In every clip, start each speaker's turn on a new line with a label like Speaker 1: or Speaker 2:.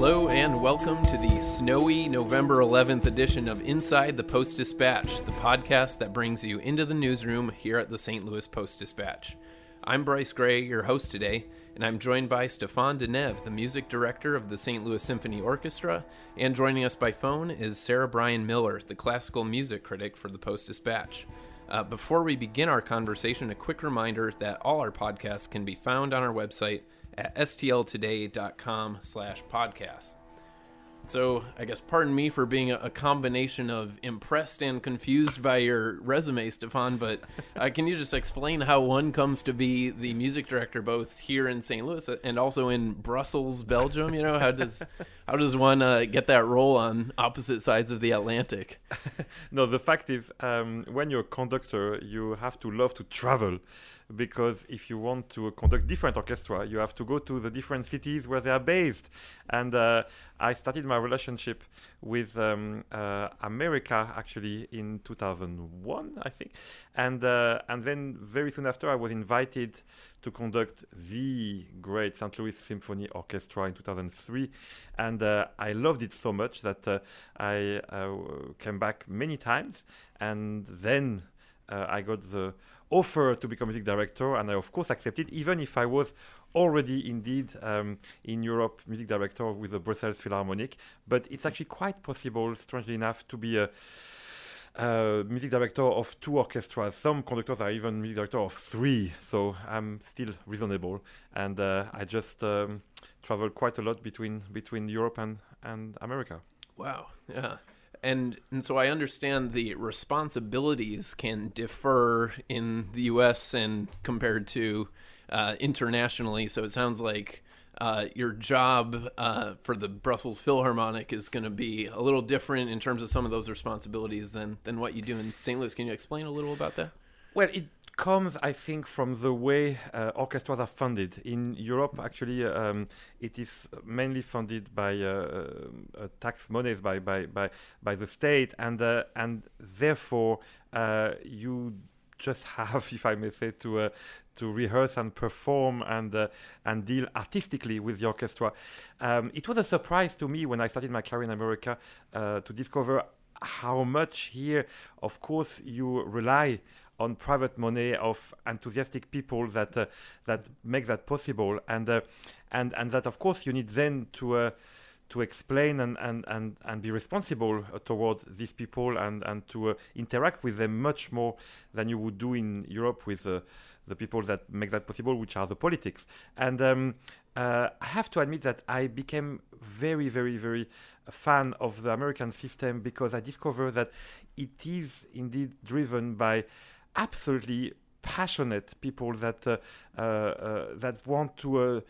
Speaker 1: Hello and welcome to the snowy November 11th edition of Inside the Post Dispatch, the podcast that brings you into the newsroom here at the St. Louis Post Dispatch. I'm Bryce Gray, your host today, and I'm joined by Stéphane Denève, the music director of the St. Louis Symphony Orchestra, and joining us by phone is Sarah Bryan Miller, the classical music critic for the Post Dispatch. Uh, before we begin our conversation, a quick reminder that all our podcasts can be found on our website at stltoday.com slash podcast. So I guess pardon me for being a, combination of impressed and confused by your resume, Stéphane. But uh, can you just explain how one comes to be the music director both here in St. Louis and also in Brussels, Belgium? You know, how does how does one uh, get that role on opposite sides of the Atlantic?
Speaker 2: no, the fact is, um, when you're a conductor, you have to love to travel because if you want to conduct different orchestra, you have to go to the different cities where they are based. And uh, I started my relationship with um, uh, America actually in 2001, I think, and uh, and then very soon after I was invited to conduct the great St. Louis Symphony Orchestra in 2003, and uh, I loved it so much that uh, I uh, came back many times, and then I got the offer to become music director, and I of course accepted, even if I was already indeed um, in Europe music director with the Brussels Philharmonic. But it's actually quite possible, strangely enough, to be a uh, music director of two orchestras. Some conductors are even music director of three, so I'm still reasonable. And uh, I just um, travel quite a lot between between Europe and, and America.
Speaker 1: Wow, yeah and and so I understand the responsibilities can differ in the U.S. and compared to uh, internationally. So it sounds like uh, your job uh, for the Brussels Philharmonic is going to be a little different in terms of some of those responsibilities than than what you do in St. Louis. Can you explain a little about that?
Speaker 2: Well, it comes, I think, from the way uh, orchestras are funded. In Europe, actually, um, it is mainly funded by uh, uh, tax monies by, by, by, by the state, and, uh, and therefore uh, you just have, if I may say, to uh, to rehearse and perform and uh, and deal artistically with the orchestra. Um, it was a surprise to me when I started my career in America uh, to discover how much here, of course, you rely on private money of enthusiastic people that uh, that make that possible, and uh, and and that of course you need then to. Uh, to explain and, and, and, and be responsible uh, towards these people and, and to uh, interact with them much more than you would do in Europe with uh, the people that make that possible, which are the politics. And um, I have to admit that I became very, very, very fan of the American system because I discovered that it is indeed driven by absolutely passionate people that uh, uh, uh, that want to.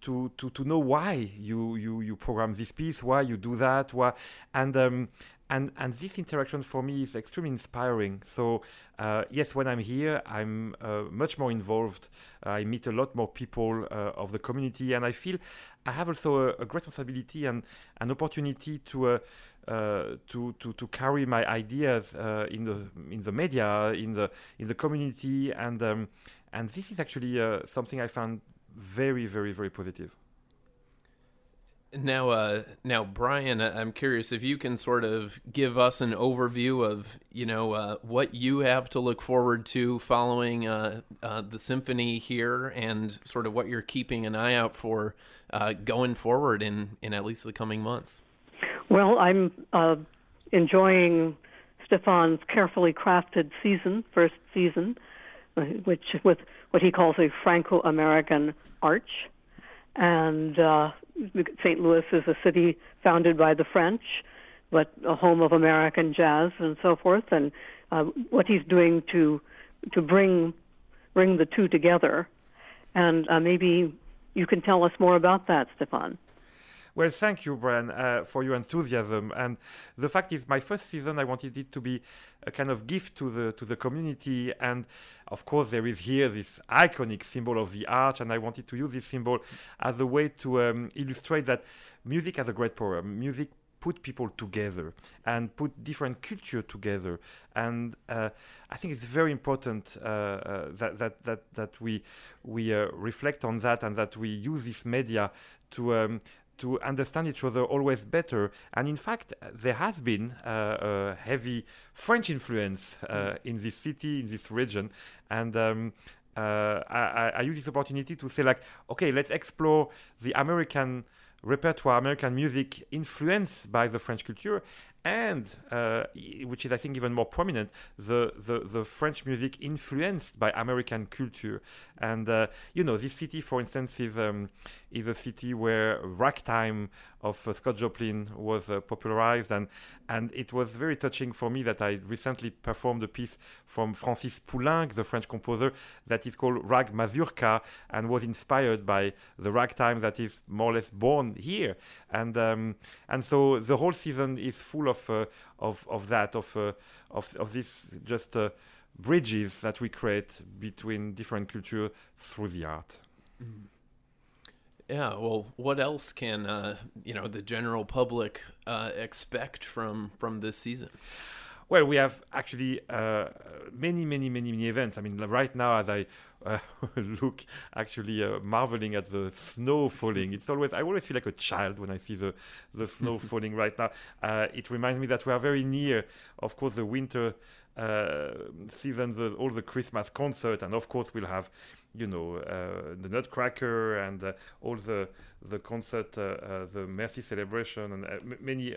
Speaker 2: to, to, to know why you, you, you program this piece, why you do that, why, and um, and and this interaction for me is extremely inspiring. So uh, yes, when I'm here, I'm uh, much more involved. I meet a lot more people uh, of the community, and I feel I have also a, a great responsibility and an opportunity to uh, to, to, to carry my ideas uh, in the in the media in the in the community and um, and this is actually uh, something I found very very very positive.
Speaker 1: Now, uh, now, Brian, I'm curious if you can sort of give us an overview of you know uh, what you have to look forward to following the symphony here, and sort of what you're keeping an eye out for going forward in in at least the coming months.
Speaker 3: Well, I'm uh, enjoying Stéphane's carefully crafted season, first season, which with what he calls a Franco-American arch. And uh, St. Louis is a city founded by the French, but a home of American jazz and so forth. And uh, what he's doing to to bring bring the two together, and uh, maybe you can tell us more about that, Stéphane.
Speaker 2: Well, thank you, Brian, uh, for your enthusiasm. And the fact is, my first season, I wanted it to be a kind of gift to the to the community. And of course, there is here this iconic symbol of the arch, and I wanted to use this symbol as a way to um, illustrate that music has a great power. Music put people together and put different culture together and uh, I think it's very important uh, uh, that, that that that we we uh, reflect on that and that we use this media to um, to understand each other always better. And in fact, there has been uh, a heavy French influence uh, in this city, in this region, and. Um, uh, I, I, use this opportunity to say, like, okay, let's explore the American repertoire, American music influenced by the French culture, and uh, which is I think even more prominent, the, the, the French music influenced by American culture. And uh, you know, this city, for instance, is um, is a city where ragtime of uh, Scott Joplin was uh, popularized, and and it was very touching for me that I recently performed a piece from Francis Poulenc, the French composer, that is called Rag Mazurka, and was inspired by the ragtime that is more or less born here, and um, and so the whole season is full of uh, of of that of uh, of of this just uh, bridges that we create between different cultures through the art. Mm.
Speaker 1: Yeah, well, what else can uh, you know the general public uh, expect from from this season?
Speaker 2: Well, we have actually uh, many, many, many, many events. I mean, right now, as I uh, look, actually uh, marveling at the snow falling, it's always I always feel like a child when I see the the snow falling right now. Uh, it reminds me that we are very near, of course, the winter uh, season, the, all the Christmas concert, and of course we'll have, you know, uh, the Nutcracker and uh, all the the concert, uh, the Mercy celebration, and many,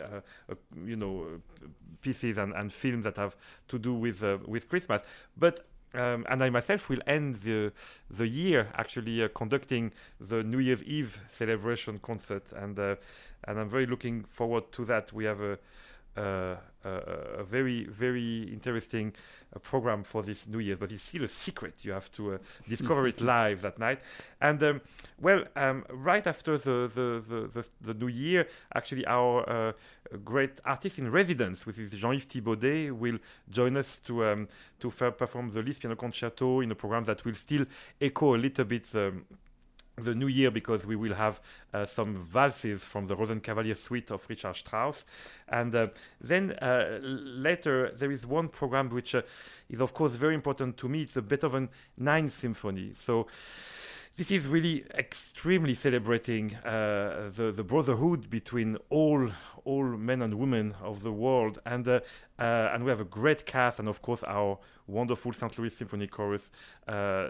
Speaker 2: you know, pieces and, and films that have to do with with Christmas. But um, and I myself will end the the year actually uh, conducting the New Year's Eve celebration concert, and uh, and I'm very looking forward to that. We have a uh, a very very interesting uh, program for this New Year, but it's still a secret. You have to uh, discover it live that night. And um, well, um, right after the the, the the, the New Year, actually our uh, great artist in residence, which is Jean-Yves Thibaudet, will join us to um, to perform the Liszt Piano Concerto in a program that will still echo a little bit. Um, the new year because we will have uh, some valses from the Rosenkavalier suite of Richard Strauss. And uh, then uh, later, there is one program which uh, is, of course, very important to me. It's the Beethoven Ninth Symphony. So this is really extremely celebrating uh, the, the brotherhood between all all men and women of the world, and uh, uh, and we have a great cast, and of course our wonderful St. Louis Symphony Chorus, uh,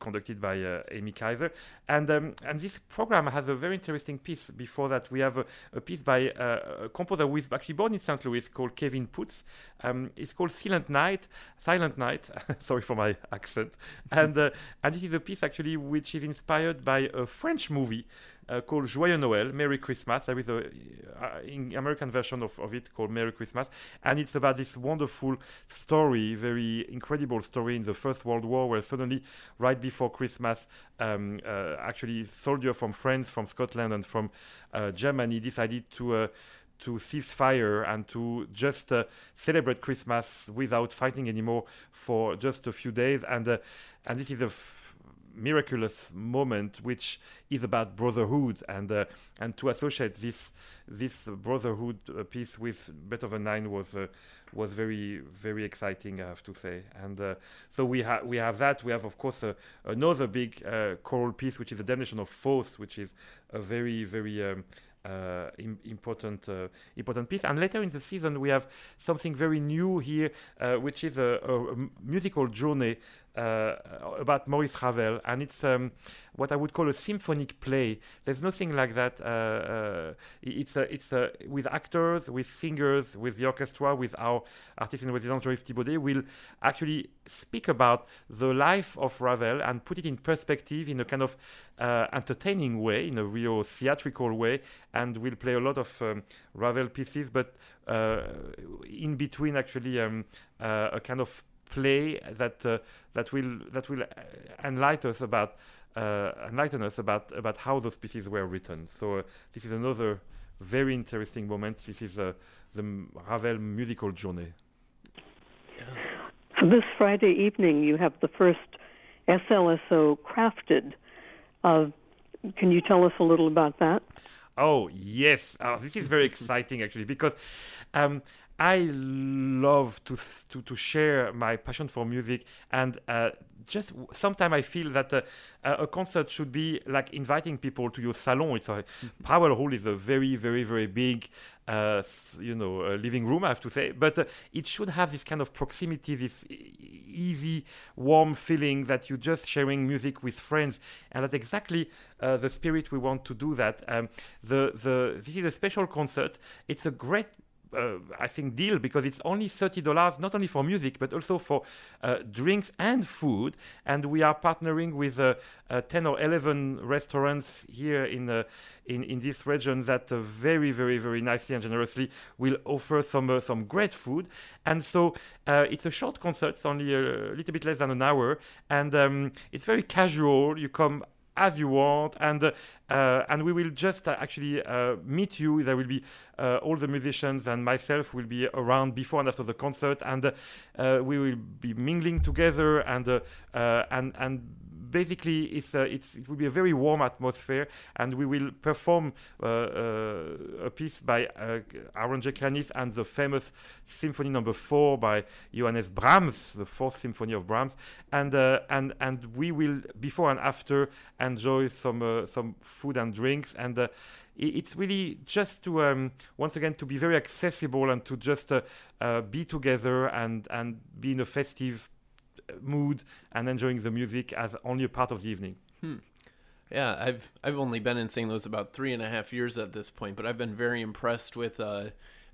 Speaker 2: conducted by uh, Amy Kaiser, and um, and this program has a very interesting piece. Before that, we have a, a piece by uh, a composer who is actually born in St. Louis called Kevin Puts. Um, it's called Silent Night. Silent Night. Sorry for my accent. and and it is a piece actually which is inspired by a French movie uh, called Joyeux Noël, Merry Christmas. There is a uh, American version of, of it called Merry Christmas, and it's about this wonderful story, very incredible story in the First World War, where suddenly, right before Christmas, um, uh, actually soldiers from France, from Scotland, and from uh, Germany decided to uh, to cease fire and to just uh, celebrate Christmas without fighting anymore for just a few days. And uh, and this is a miraculous moment, which is about brotherhood, and uh, and to associate this this brotherhood uh, piece with Beethoven Nine was uh, was very very exciting, I have to say. And uh, so we have we have that. We have of course uh, another big uh, choral piece, which is the Damnation of Faust, which is a very very um, uh, Im important uh, important piece. And later in the season, we have something very new here, uh, which is a, a, musical journey uh, about Maurice Ravel, and it's um, what I would call a symphonic play. There's nothing like that. Uh, it's a, it's a, with actors, with singers, with the orchestra, with our artist in residence, Jean-Yves Thibaudet, will actually speak about the life of Ravel and put it in perspective in a kind of entertaining way, in a real theatrical way, and we'll play a lot of um, Ravel pieces, but uh, in between actually um, uh, a kind of play that uh, that will that will enlighten us about uh, enlighten us about about how those pieces were written. So uh, this is another very interesting moment. This is uh, the Ravel musical journey.
Speaker 3: So this Friday evening, you have the first SLSO crafted. Uh, can you tell us a little about that?
Speaker 2: Oh yes, oh, this is very exciting actually because um, I love to to to share my passion for music and uh, just sometimes I feel that uh, a concert should be like inviting people to your salon. It's a mm-hmm. Powell Hall is a very very very big uh, you know uh, living room I have to say, but uh, it should have this kind of proximity, this easy warm feeling that you're just sharing music with friends, and that's exactly uh, the spirit we want to do. That um, the the this is a special concert. It's a great uh, I think deal because it's only thirty dollars not only for music but also for uh, drinks and food. And we are partnering with uh, uh ten or eleven restaurants here in uh, in in this region that uh, very very very nicely and generously will offer some some great food. And so it's a short concert, it's only a little bit less than an hour, and um, it's very casual. You come as you want and uh, and we will just uh, actually uh, meet you. There will be all the musicians and myself will be around before and after the concert and we will be mingling together and and and basically it's, it's, it will be a very warm atmosphere and we will perform uh, uh, a piece by uh, Aaron Jay Kernis and the famous symphony number 4 by Johannes Brahms the fourth symphony of Brahms. And and and we will before and after enjoy some some food and drinks. And it's really just to um, once again to be very accessible and to just uh, uh, be together and and be in a festive mood and enjoying the music as only a part of the evening.
Speaker 1: Hmm. Yeah, I've I've only been in St. Louis about three and a half years at this point, but I've been very impressed with uh,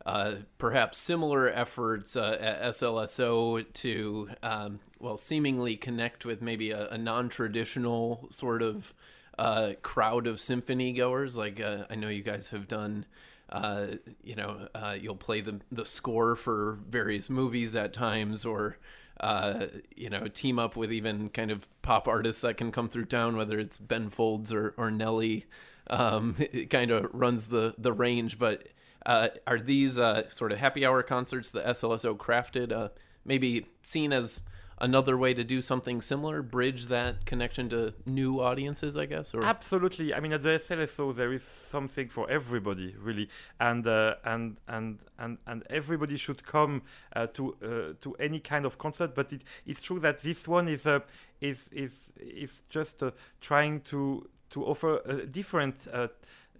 Speaker 1: uh, perhaps similar efforts uh, at SLSO to um, well, seemingly connect with maybe a, a non-traditional sort of uh, crowd of symphony goers. Like uh, I know you guys have done. Uh, you know, you'll play the the score for various movies at times, or uh, you know, team up with even kind of pop artists that can come through town, whether it's Ben Folds or, or Nelly. Um, it kind of runs the, the range. But uh, are these uh, sort of happy hour concerts the SLSO crafted, uh, maybe seen as another way to do something similar, bridge that connection to new audiences, I guess? Or?
Speaker 2: Absolutely. I mean, at the SLSO, there is something for everybody, really, and uh, and and and and everybody should come uh, to uh, to any kind of concert. But it, it's true that this one is uh, is is is just uh, trying to to offer a different uh,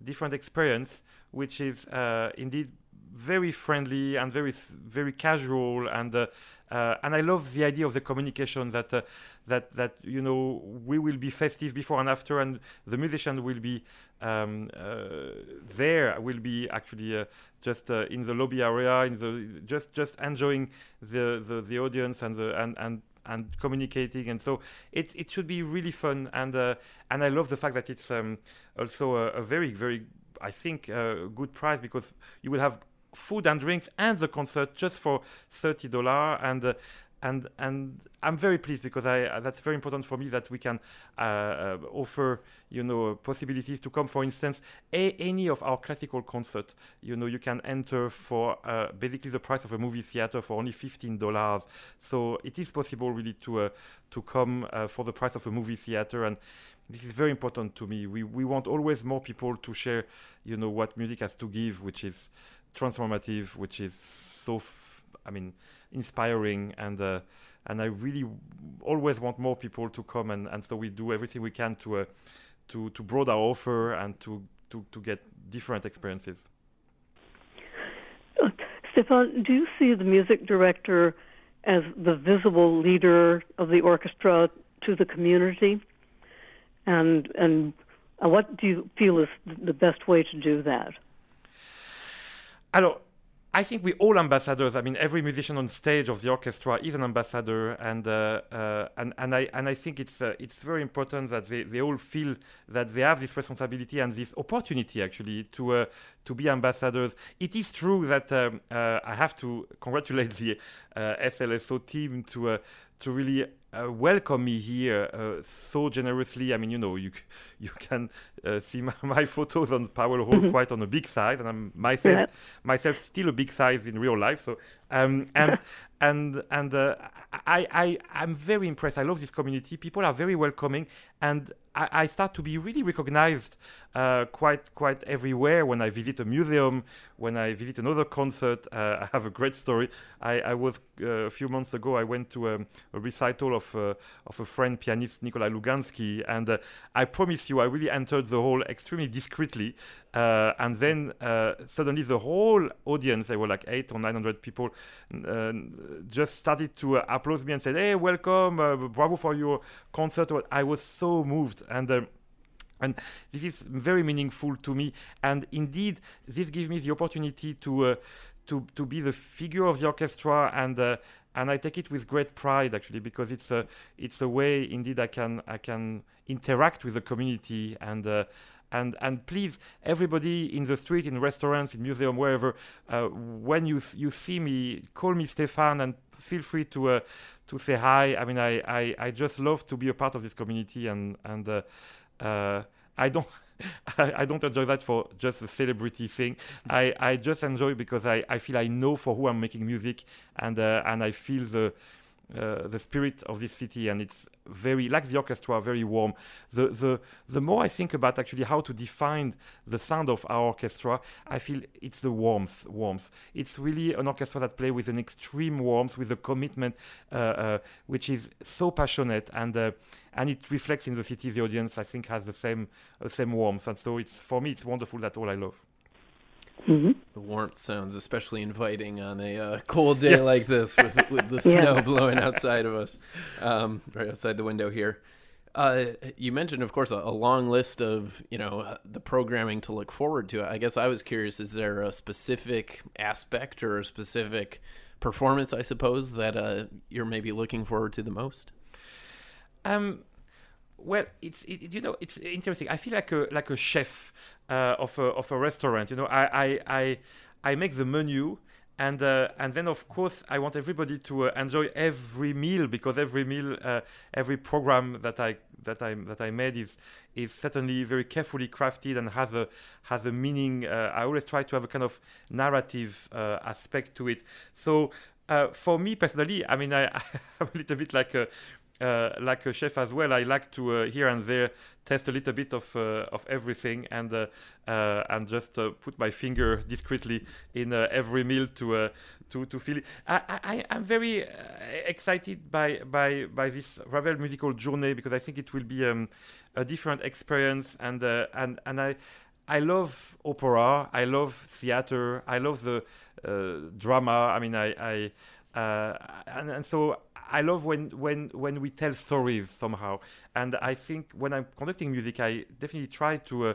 Speaker 2: different experience, which is indeed very friendly and very very casual and uh, uh, and I love the idea of the communication that uh, that that you know we will be festive before and after and the musician will be um, uh, there will be actually uh, just uh, in the lobby area in the just just enjoying the the, the audience and the and and and communicating. And so it it should be really fun and and I love the fact that it's um, also a, a, very very I think good price because you will have food and drinks and the concert just for thirty dollar and. Uh, and and I'm very pleased because I uh, that's very important for me that we can uh, uh, offer you know possibilities to come. For instance, a, any of our classical concert, you know, you can enter for uh, basically the price of a movie theater for only fifteen dollars. So it is possible really to uh, to come uh, for the price of a movie theater, and this is very important to me. We we want always more people to share, you know, what music has to give, which is transformative, which is so, f- I mean, inspiring, and uh, and I really always want more people to come, and, and so we do everything we can to uh, to to broaden our offer and to, to to get different experiences.
Speaker 3: Stéphane, do you see the music director as the visible leader of the orchestra to the community? And and what do you feel is the best way to do that?
Speaker 2: Alors, I think we all ambassadors. I mean, every musician on stage of the orchestra is an ambassador, and uh, uh, and and I and I think it's uh, it's very important that they, they all feel that they have this responsibility and this opportunity actually to uh, to be ambassadors. It is true that um, uh, I have to congratulate the uh, SLSO team to to really uh, welcome me here uh, so generously. I mean, you know, you you can uh, see my, my, photos on Powell Hall mm-hmm. quite on a big size, and I'm myself yeah. myself still a big size in real life. So Um, and and and uh, I I I'm very impressed. I love this community. People are very welcoming, and I, I start to be really recognized uh, quite quite everywhere when I visit a museum, when I visit another concert. Uh, I have a great story. I, I was uh, a few months ago. I went to a, a recital of uh, of a friend pianist Nikolai Lugansky, and uh, I promise you, I really entered the hall extremely discreetly, uh, and then suddenly the whole audience, there were like eight or nine hundred people, just started to applaud me and said, "Hey, welcome, bravo for your concert." I was so moved and. Um, and this is very meaningful to me and indeed this gives me the opportunity to uh, to to be the figure of the orchestra and uh, and I take it with great pride actually because it's a it's a way indeed I can I can interact with the community and uh, and and please everybody in the street in restaurants in museum wherever uh, when you you see me call me Stéphane and feel free to uh, to say hi I mean I, I I just love to be a part of this community and and uh, uh, I don't. I, don't enjoy that for just a celebrity thing. I, I just enjoy because I, I feel I know for who I'm making music and uh, and I feel the uh, the spirit of this city and it's very like the orchestra very warm. The the the more i think about actually how to define the sound of our orchestra i feel it's the warmth warmth. It's really an orchestra that plays with an extreme warmth with a commitment uh, uh, which is so passionate and uh, and it reflects in the city. The audience i think has the same same warmth. And so it's for me it's wonderful that's all i love
Speaker 1: Mm-hmm. The warmth sounds especially inviting on a uh, cold day yeah. like this with, with the yeah. snow blowing outside of us, um, right outside the window here. Uh, you mentioned, of course, a, a, long list of you know uh, the programming to look forward to. I guess I was curious: is there a specific aspect or a specific performance, I suppose, that uh, you're maybe looking forward to the most?
Speaker 2: Um, well, it's it, you know it's interesting. I feel like a like a chef uh, of a of a restaurant. You know, I I I, I make the menu. And, uh, and then of course I want everybody to uh, enjoy every meal because every meal, uh, every program that I that I that I made is is certainly very carefully crafted and has a has a meaning. Uh, I always try to have a kind of narrative uh, aspect to it. So uh, for me personally, I mean, I, I'm a little bit like a uh, like a chef as well, I like to uh, here and there test a little bit of uh, of everything and uh, uh, and just uh, put my finger discreetly in every meal to to to feel it. I, I I'm very excited by by by this Ravel musical journey because I think it will be um, a different experience and and and I. I love opera. I love theater. I love the drama. I mean, I, I and, and so I love when when when we tell stories somehow, and I think when I'm conducting music, I definitely try to. Uh,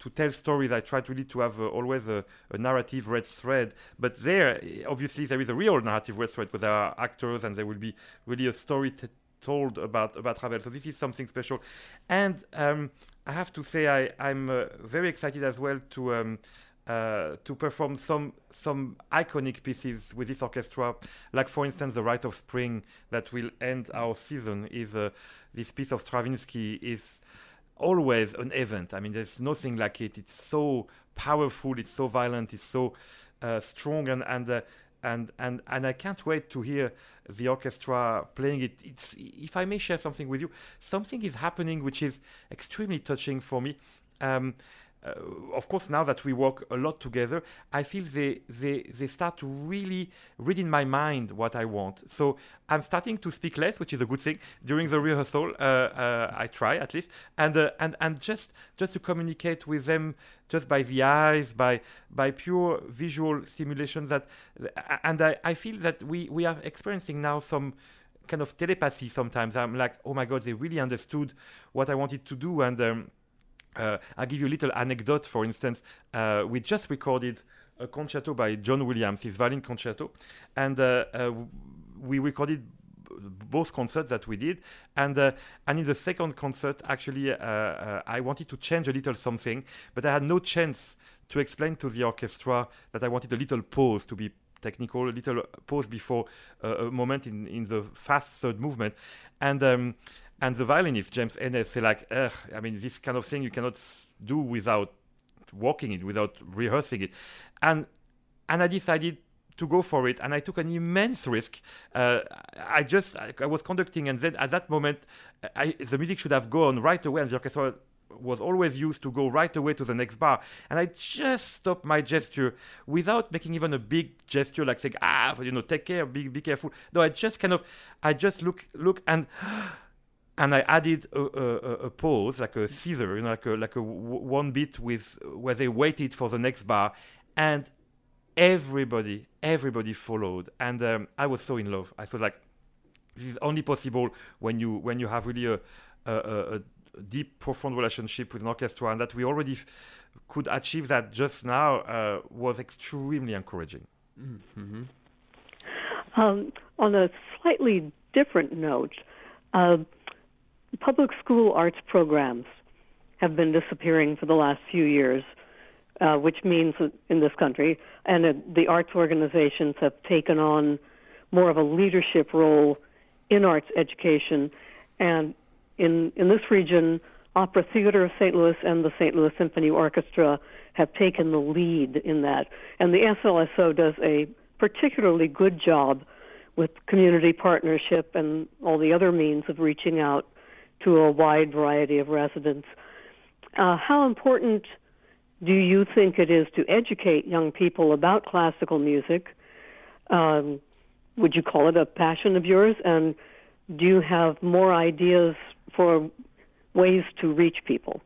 Speaker 2: to tell stories, I try really to have uh, always a, a, narrative red thread. But there, obviously, there is a real narrative red thread because there are actors and there will be really a story t- told about about Ravel. So this is something special. And um, I have to say, I, I'm uh, very excited as well to. Um, uh, to perform some some iconic pieces with this orchestra, like for instance the Rite of Spring that will end our season. Is uh, this piece of Stravinsky is always an event. I mean, there's nothing like it. It's so powerful. It's so violent. It's so uh, strong and and. Uh, and and and I can't wait to hear the orchestra playing it. It's if I may share something with you, something is happening which is extremely touching for me. Um, uh, of course, now that we work a lot together, I feel they, they, they start to really read in my mind what I want. So I'm starting to speak less, which is a good thing. During the rehearsal, uh, uh, I try at least, and uh, and and just just to communicate with them just by the eyes, by by pure visual stimulation. That and I, I feel that we we are experiencing now some kind of telepathy. Sometimes I'm like, oh my god, they really understood what I wanted to do, and. Um, uh, I'll give you a little anecdote. For instance, uh, we just recorded a concerto by John Williams, his violin concerto, and uh, uh we recorded both concerts that we did, and uh, and in the second concert, actually, uh, I wanted to change a little something, but I had no chance to explain to the orchestra that I wanted a little pause to be technical, a little pause before a moment in in the fast third movement, and. Um, and the violinist James Ehnes say like, I mean, this kind of thing you cannot do without working it, without rehearsing it, and and I decided to go for it, and I took an immense risk. Uh, I just I, I, was conducting, and then at that moment, I, the music should have gone right away, and the orchestra was always used to go right away to the next bar. And I just stopped my gesture without making even a big gesture, like saying, ah, you know, take care, be, be careful. No, I just kind of, I just look, look, and and I added a, a, a, pause, like a caesura, you know, like a, like a w- one bit with where they waited for the next bar, and everybody, everybody followed, and um, I was so in love. I thought like, this is only possible when you when you have really a, a, a deep, profound relationship with an orchestra, and that we already f- could achieve that just now uh, was extremely encouraging.
Speaker 3: Mm-hmm. Um, on a slightly different note. Uh, public school arts programs have been disappearing for the last few years, uh, which means in this country, and uh, the arts organizations have taken on more of a leadership role in arts education. And in in this region, Opera Theater of St. Louis and the St. Louis Symphony Orchestra have taken the lead in that. And the SLSO does a particularly good job with community partnership and all the other means of reaching out to a wide variety of residents. Uh, how important do you think it is to educate young people about classical music? Um, would you call it a passion of yours? And do you have more ideas for ways to reach people?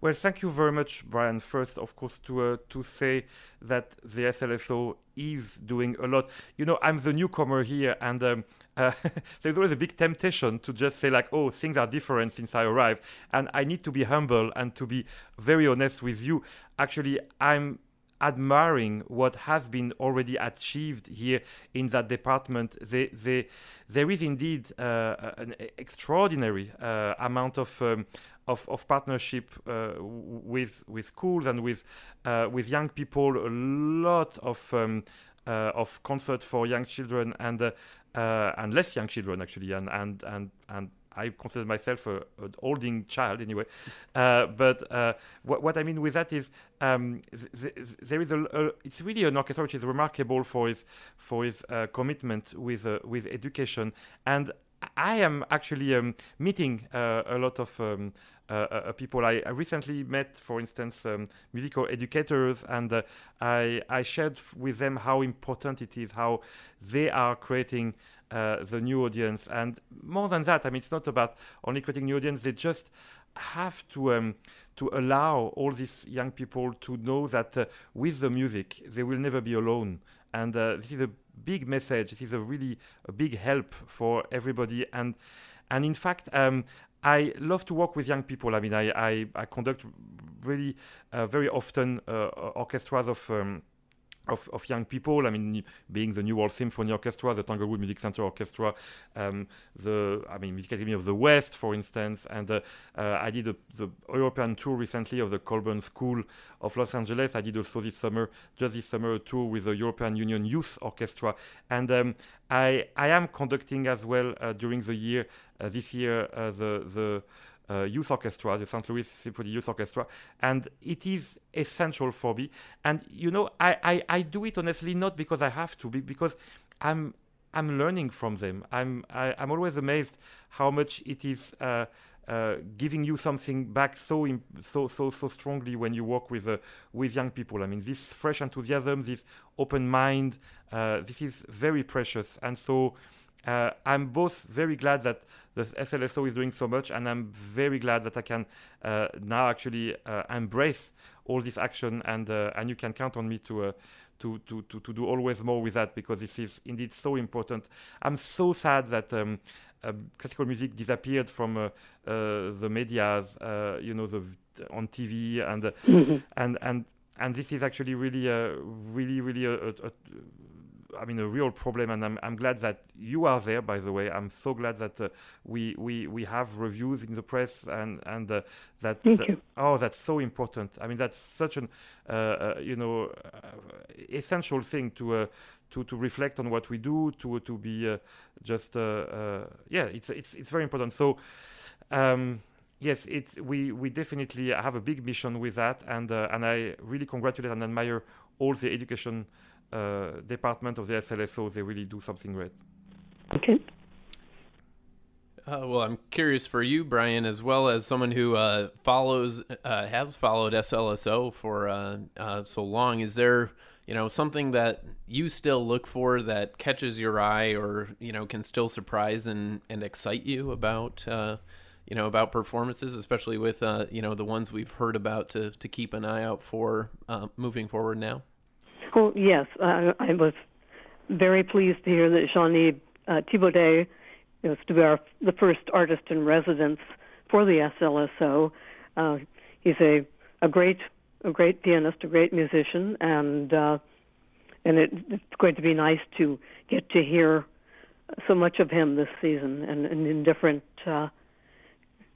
Speaker 2: Well, thank you very much, Brian. First, of course, to uh, to say that the SLSO is doing a lot. You know, I'm the newcomer here, and um, uh, there's always a big temptation to just say like, "Oh, things are different since I arrived," and I need to be humble and to be very honest with you. Actually, I'm admiring what has been already achieved here in that department. They, they, there is indeed uh, an extraordinary uh, amount of um, of, of partnership uh, with with schools and with uh, with young people. A lot of um, uh, of concert for young children and uh, uh, and less young children actually, and and and and I consider myself a, an olding child anyway. Uh, but uh, what, I mean with that is um, th- th- there is a, a, it's really an orchestra which is remarkable for its for its uh, commitment with with education and I am actually um, meeting uh, a lot of um, uh, uh, people. I, I, recently met, for instance, um, musical educators, and uh, I, I shared with them how important it is, how they are creating uh, the new audience. And more than that, I mean, it's not about only creating new audience. They just have to um, to allow all these young people to know that uh, with the music, they will never be alone. And this is a big message. This is a really a big help for everybody. And and in fact, um, I love to work with young people. I mean, I I, I conduct really uh, very often uh, orchestras of. Um, of, of young people. I mean, being the New World Symphony Orchestra, the Tanglewood Music Center Orchestra, um, the I mean Music Academy of the West, for instance, and uh, uh, I did a, the European tour recently of the Colburn School of Los Angeles. I did also this summer, just this summer, a tour with the European Union Youth Orchestra, and um, I I am conducting as well uh, during the year uh, this year uh, the the uh, youth orchestra, the St. Louis Symphony Youth Orchestra, and it is essential for me. And you know, I, I, I do it honestly not because I have to, because I'm I'm learning from them. I'm I, am i am always amazed how much it is. Uh, uh, giving you something back so so so so strongly when you work with uh, with young people. I mean, this fresh enthusiasm, this open mind, uh, this is very precious. And so, uh, I'm both very glad that the SLSO is doing so much, and I'm very glad that I can uh, now actually uh, embrace all this action, and uh, and you can count on me to. Uh, to, to, to, to do always more with that because this is indeed so important. I'm so sad that um, uh, classical music disappeared from the medias, you know, the on TV and mm-hmm. and and and this is actually really, really, really a, a, a I mean, a real problem, and I'm, I'm glad that you are there. By the way, I'm so glad that uh, we we we have reviews in the press, and and uh, that oh, that's so important. I mean, that's such an uh, uh you know uh, essential thing to uh, to to reflect on what we do, to to be just yeah, it's it's it's very important. So. Um, yes, it we we definitely have a big mission with that, and and I really congratulate and admire all the education uh, department of the SLSO, they really do something great.
Speaker 3: Okay.
Speaker 1: Uh, well, I'm curious for you, Brian, as well as someone who uh, follows, uh, has followed SLSO for uh, uh, so long. Is there, you know, something that you still look for that catches your eye, or you know, can still surprise and, and excite you about, uh, you know, about performances, especially with, you know, the ones we've heard about to to keep an eye out for moving forward now?
Speaker 3: Well, yes, I was very pleased to hear that Jean-Yves Thibaudet you know, to be our, the first artist in residence for the SLSO. Uh, he's a a great a great pianist, a great musician, and uh, and it, it's going to be nice to get to hear so much of him this season, and, and in different uh,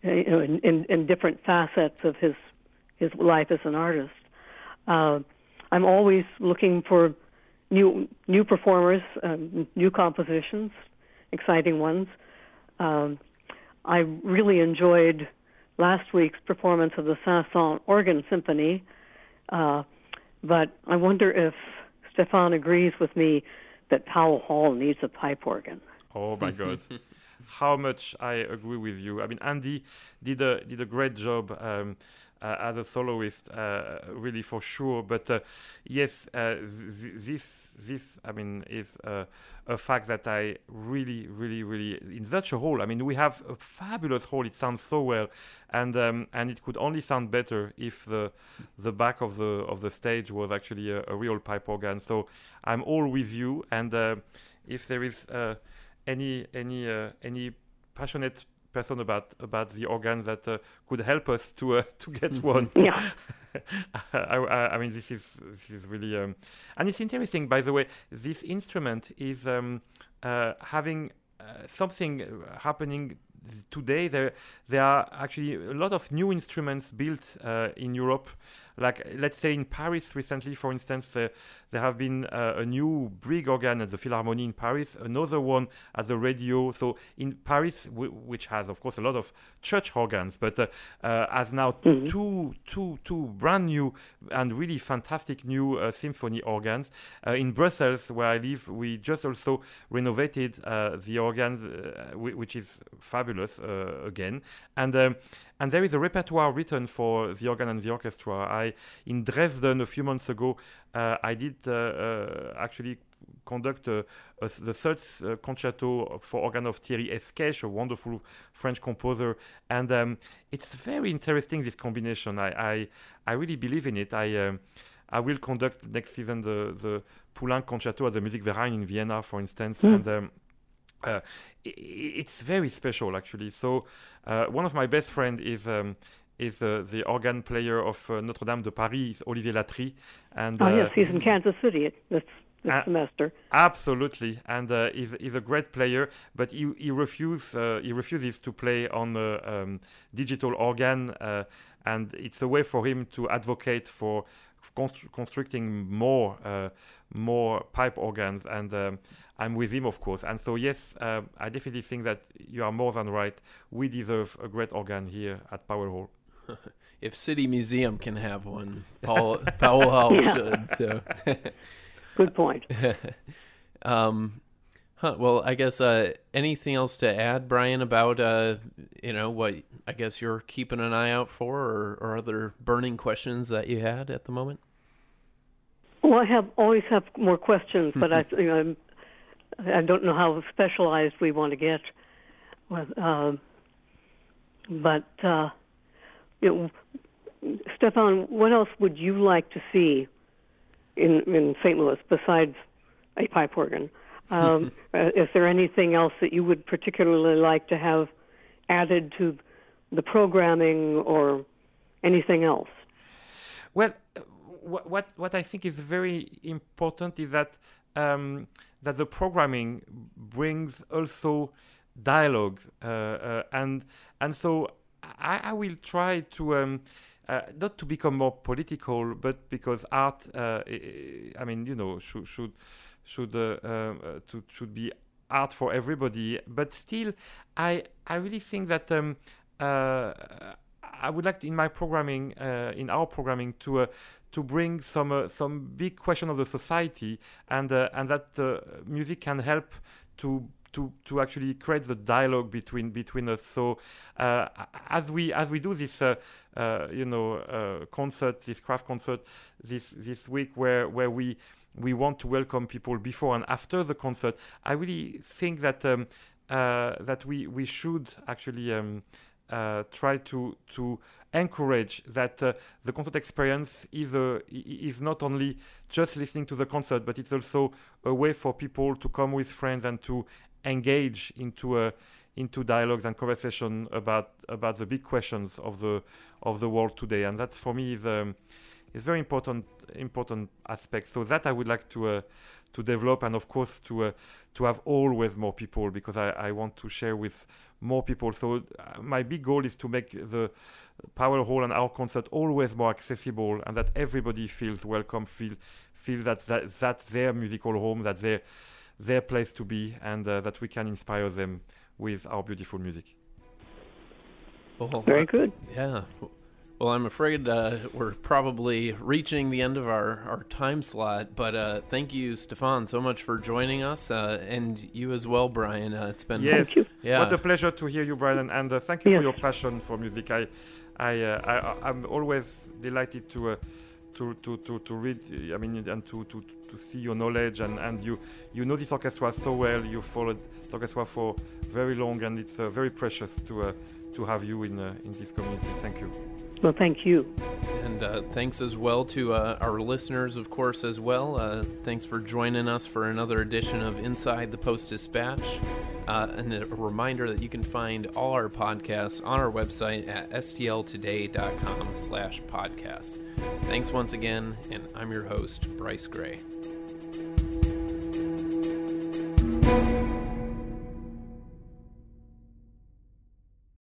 Speaker 3: you know in, in, in different facets of his his life as an artist. Uh, I'm always looking for new new performers, um, new compositions, exciting ones. Um, I really enjoyed last week's performance of the Saint-Saëns Organ Symphony, uh, but I wonder if Stéphane agrees with me that Powell Hall needs a pipe organ.
Speaker 2: Oh my God. How much I agree with you. I mean, Andy did a did a great job um, as a soloist, uh, really for sure. But uh, yes, th- this this I mean is a fact that I really, really, really in such a hall. I mean, we have a fabulous hall. It sounds so well, and um, and it could only sound better if the the back of the of the stage was actually a, a real pipe organ. So I'm all with you, and uh, if there is uh, any any uh, any passionate person about about the organ that uh, could help us to uh, to get mm-hmm. one.
Speaker 3: Yeah.
Speaker 2: I, I, I, mean, this is this is really, um, and it's interesting. By the way, this instrument is um, uh, having uh, something happening today. There there are actually a lot of new instruments built uh, in Europe like let's say in Paris recently, for instance, uh, there have been uh, a new brig organ at the Philharmonie in Paris, another one at the radio. So in Paris, which has of course a lot of church organs, but uh, uh has now mm-hmm. two, two, two brand new and really fantastic new uh, symphony organs. Uh, in Brussels, where I live, we just also renovated the organ, which is fabulous again, and. Um, and there is a repertoire written for the organ and the orchestra. I in Dresden a few months ago, uh, I did uh, uh, actually conduct uh, the third uh, concerto for organ of Thierry Escaich, a wonderful French composer, and um, it's very interesting this combination. I I, I really believe in it. I um, I will conduct next season the the Poulenc concerto at the Musikverein in Vienna, for instance, mm. and um, uh, it's very special actually. So uh, one of my best friend is. Um, is uh, the organ player of uh, Notre Dame de Paris, Olivier Latry,
Speaker 3: and oh yes, uh, he's in Kansas City this, this semester.
Speaker 2: Absolutely, and uh, he's, he's a great player, but he he refuses he refuses to play on um, digital organ, and it's a way for him to advocate for constru- constructing more more pipe organs and. Um, I'm with him, of course. And so, yes, uh, I definitely think that you are more than right. We deserve a great organ here at Powell Hall.
Speaker 1: if City Museum can have one, Paul, Powell Hall should. So.
Speaker 3: Good point.
Speaker 1: um, huh, well, I guess uh, anything else to add, Brian, about uh, you know what I guess you're keeping an eye out for, or, or other burning questions that you had at the moment?
Speaker 3: Well, I have always have more questions, but I, you know, I don't know how specialized we want to get. Uh, but uh, you know, Stéphane, what else would you like to see in in St. Louis besides a pipe organ? Um, uh, is there anything else that you would particularly like to have added to the programming or anything else?
Speaker 2: Well, what what I think is very important is that um, that the programming brings also dialogue, uh, uh, and and so I, I will try to. Um, uh, not to become more political, but because art, uh, I mean, you know, should should should uh, uh, to, should be art for everybody. But still, I I really think that um, I would like to, in my programming, uh, in our programming, to uh, to bring some uh, some big question of the society, and and that music can help to to to actually create the dialogue between between us. So uh, as we as we do this, uh, uh, you know, concert, this craft concert, this this week where where we we want to welcome people before and after the concert. I really think that um, that we we should actually. Um, uh, try to to encourage that uh, the concert experience is a, is not only just listening to the concert, but it's also a way for people to come with friends and to engage into a into dialogues and conversation about about the big questions of the of the world today, and that for me is um, is very important important aspect. So that I would like to uh, to develop, and of course to uh, to have always more people because I, I want to share with more people. So uh, my big goal is to make the Powell Hall and our concert always more accessible, and that everybody feels welcome, feel feel that that that's their musical home, that they their place to be and uh, that we can inspire them with our beautiful music.
Speaker 3: Well, Very good.
Speaker 1: Yeah. Well, I'm afraid uh, we're probably reaching the end of our, our time slot, but uh, thank you, Stéphane, so much for joining us, uh, and you as well, Brian. Uh, it's been
Speaker 2: yes, yeah. what a pleasure to hear you, Brian, and uh, thank you yes. for your passion for music. I, I, uh, I, am always delighted to to, to, to, to read, I mean, and to, to, to see your knowledge and, and you, you know this orchestra so well. You followed the orchestra for very long, and it's uh, very precious to, uh, to have you in, uh, in this community. Thank you.
Speaker 3: Well, thank you.
Speaker 1: And uh, thanks as well to uh, our listeners, of course, as well. Uh, thanks for joining us for another edition of Inside the Post Dispatch. Uh, and a reminder that you can find all our podcasts on our website at stltoday.com slash podcast. Thanks once again, and I'm your host, Bryce Gray.